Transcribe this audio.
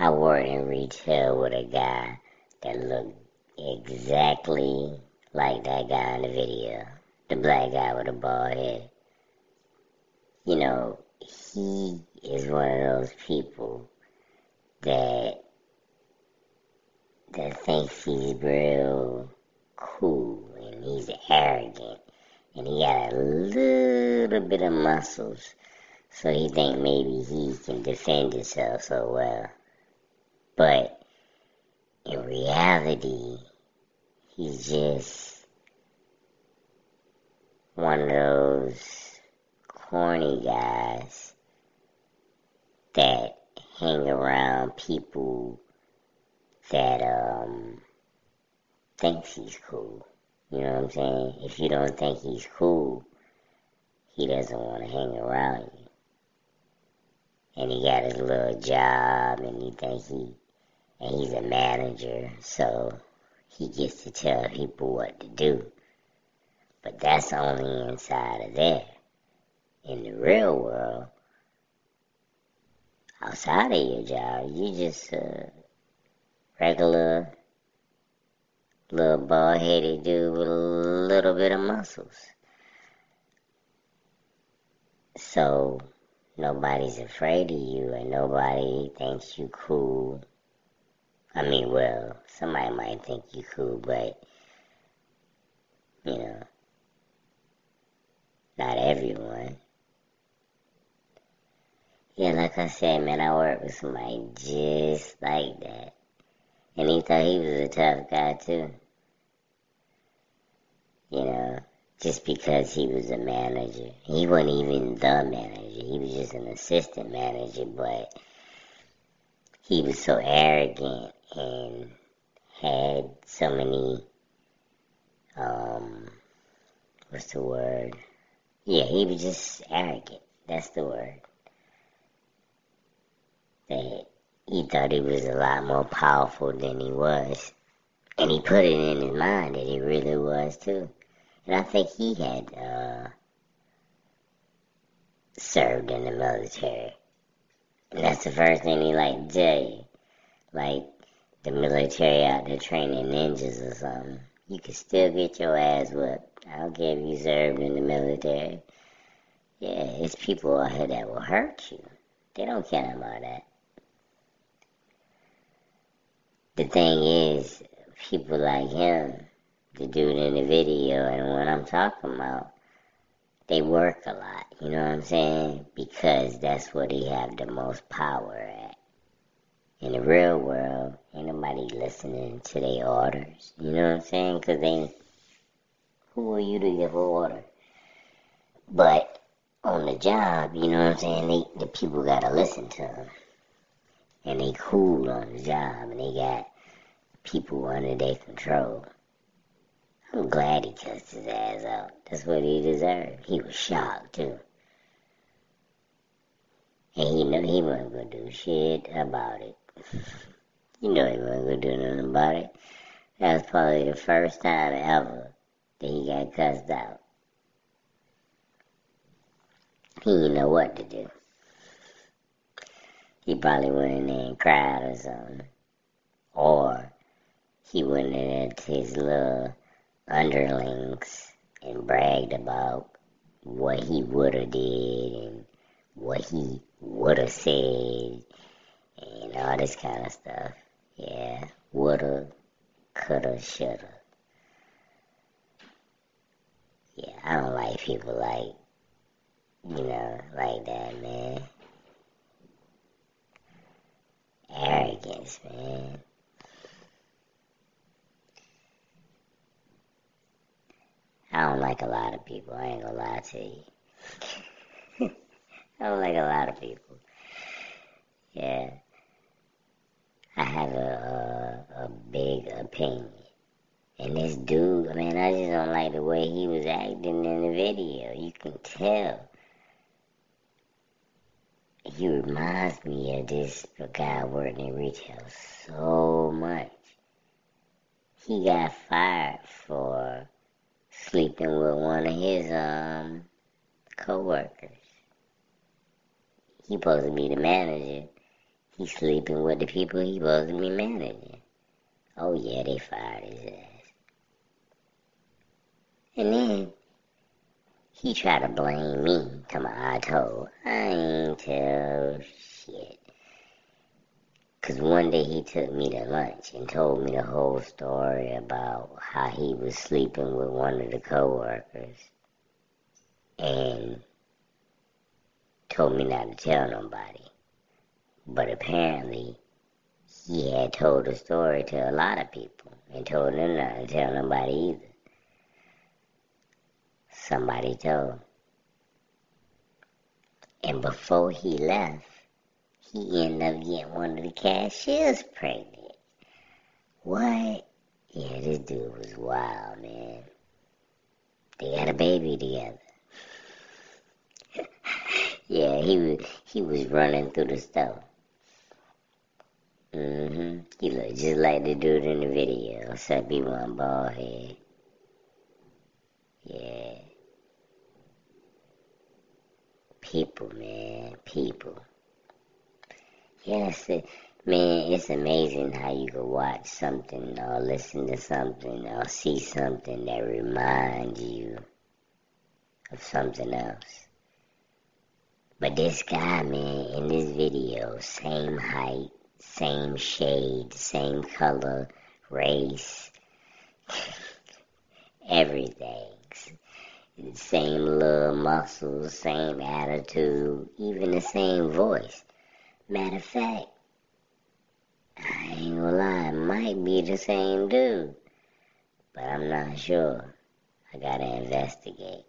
I worked in retail with a guy that looked exactly like that guy in the video, the black guy with the bald head. You know, he is one of those people that that thinks he's real cool and he's arrogant and he got a little bit of muscles. So he think maybe he can defend himself so well but in reality he's just one of those corny guys that hang around people that um thinks he's cool. You know what I'm saying? If you don't think he's cool, he doesn't want to hang around you. And he got his little job and he think he and he's a manager, so he gets to tell people what to do. But that's only inside of there. In the real world, outside of your job, you just a regular little bald headed dude with a little bit of muscles. So nobody's afraid of you and nobody thinks you cool. I mean, well, somebody might think you cool, but you know, not everyone. Yeah, like I said, man, I worked with somebody just like that. And he thought he was a tough guy too. You know, just because he was a manager. He wasn't even the manager. He was just an assistant manager, but he was so arrogant and had so many um what's the word? Yeah, he was just arrogant. That's the word that he thought he was a lot more powerful than he was. And he put it in his mind that he really was too. And I think he had uh, served in the military. And that's the first thing he like you. Like the military out there training ninjas or something. You can still get your ass whipped. I don't care if you served in the military. Yeah, it's people out here that will hurt you. They don't care about that. The thing is, people like him, the dude in the video and what I'm talking about, they work a lot, you know what I'm saying? Because that's where they have the most power at. In the real world, listening to their orders, you know what I'm saying? Because they, who are you to give an order? But on the job, you know what I'm saying? They, the people gotta listen to them and they cool on the job and they got people under their control. I'm glad he cussed his ass out. That's what he deserved. He was shocked too. And he knew he wasn't gonna do shit about it. you know he wasn't gonna do nothing about it. That was probably the first time ever that he got cussed out. He didn't know what to do. He probably went in there and cried or something. Or he went in there to his little underlings and bragged about what he would have did and what he would have said and all this kind of stuff. Yeah, woulda, coulda, shoulda. Yeah, I don't like people like, you know, like that, man. Arrogance, man. I don't like a lot of people. I ain't gonna lie to you. I don't like a lot of people. Yeah. I have a, a, a big opinion. And this dude, man, I just don't like the way he was acting in the video. You can tell. He reminds me of this guy working in retail so much. He got fired for sleeping with one of his um co-workers. He supposed to be the manager. He's sleeping with the people he supposed to be managing. Oh yeah, they fired his ass. And then he tried to blame me. Come on, I told. I ain't tell shit. Cause one day he took me to lunch and told me the whole story about how he was sleeping with one of the coworkers. And told me not to tell nobody. But apparently, he had told the story to a lot of people and told them not to tell nobody either. Somebody told. And before he left, he ended up getting one of the cashiers pregnant. What? Yeah, this dude was wild, man. They got a baby together. yeah, he was he was running through the store. Mm-hmm. He looked just like the dude in the video, except he wasn't bald head. Yeah. People, man, people. Yes, it, man, it's amazing how you can watch something or listen to something or see something that reminds you of something else. But this guy, man, in this video, same height, same shade, same color, race, everything. Same little muscles, same attitude, even the same voice. Matter of fact, I ain't gonna lie, it might be the same dude, but I'm not sure. I gotta investigate.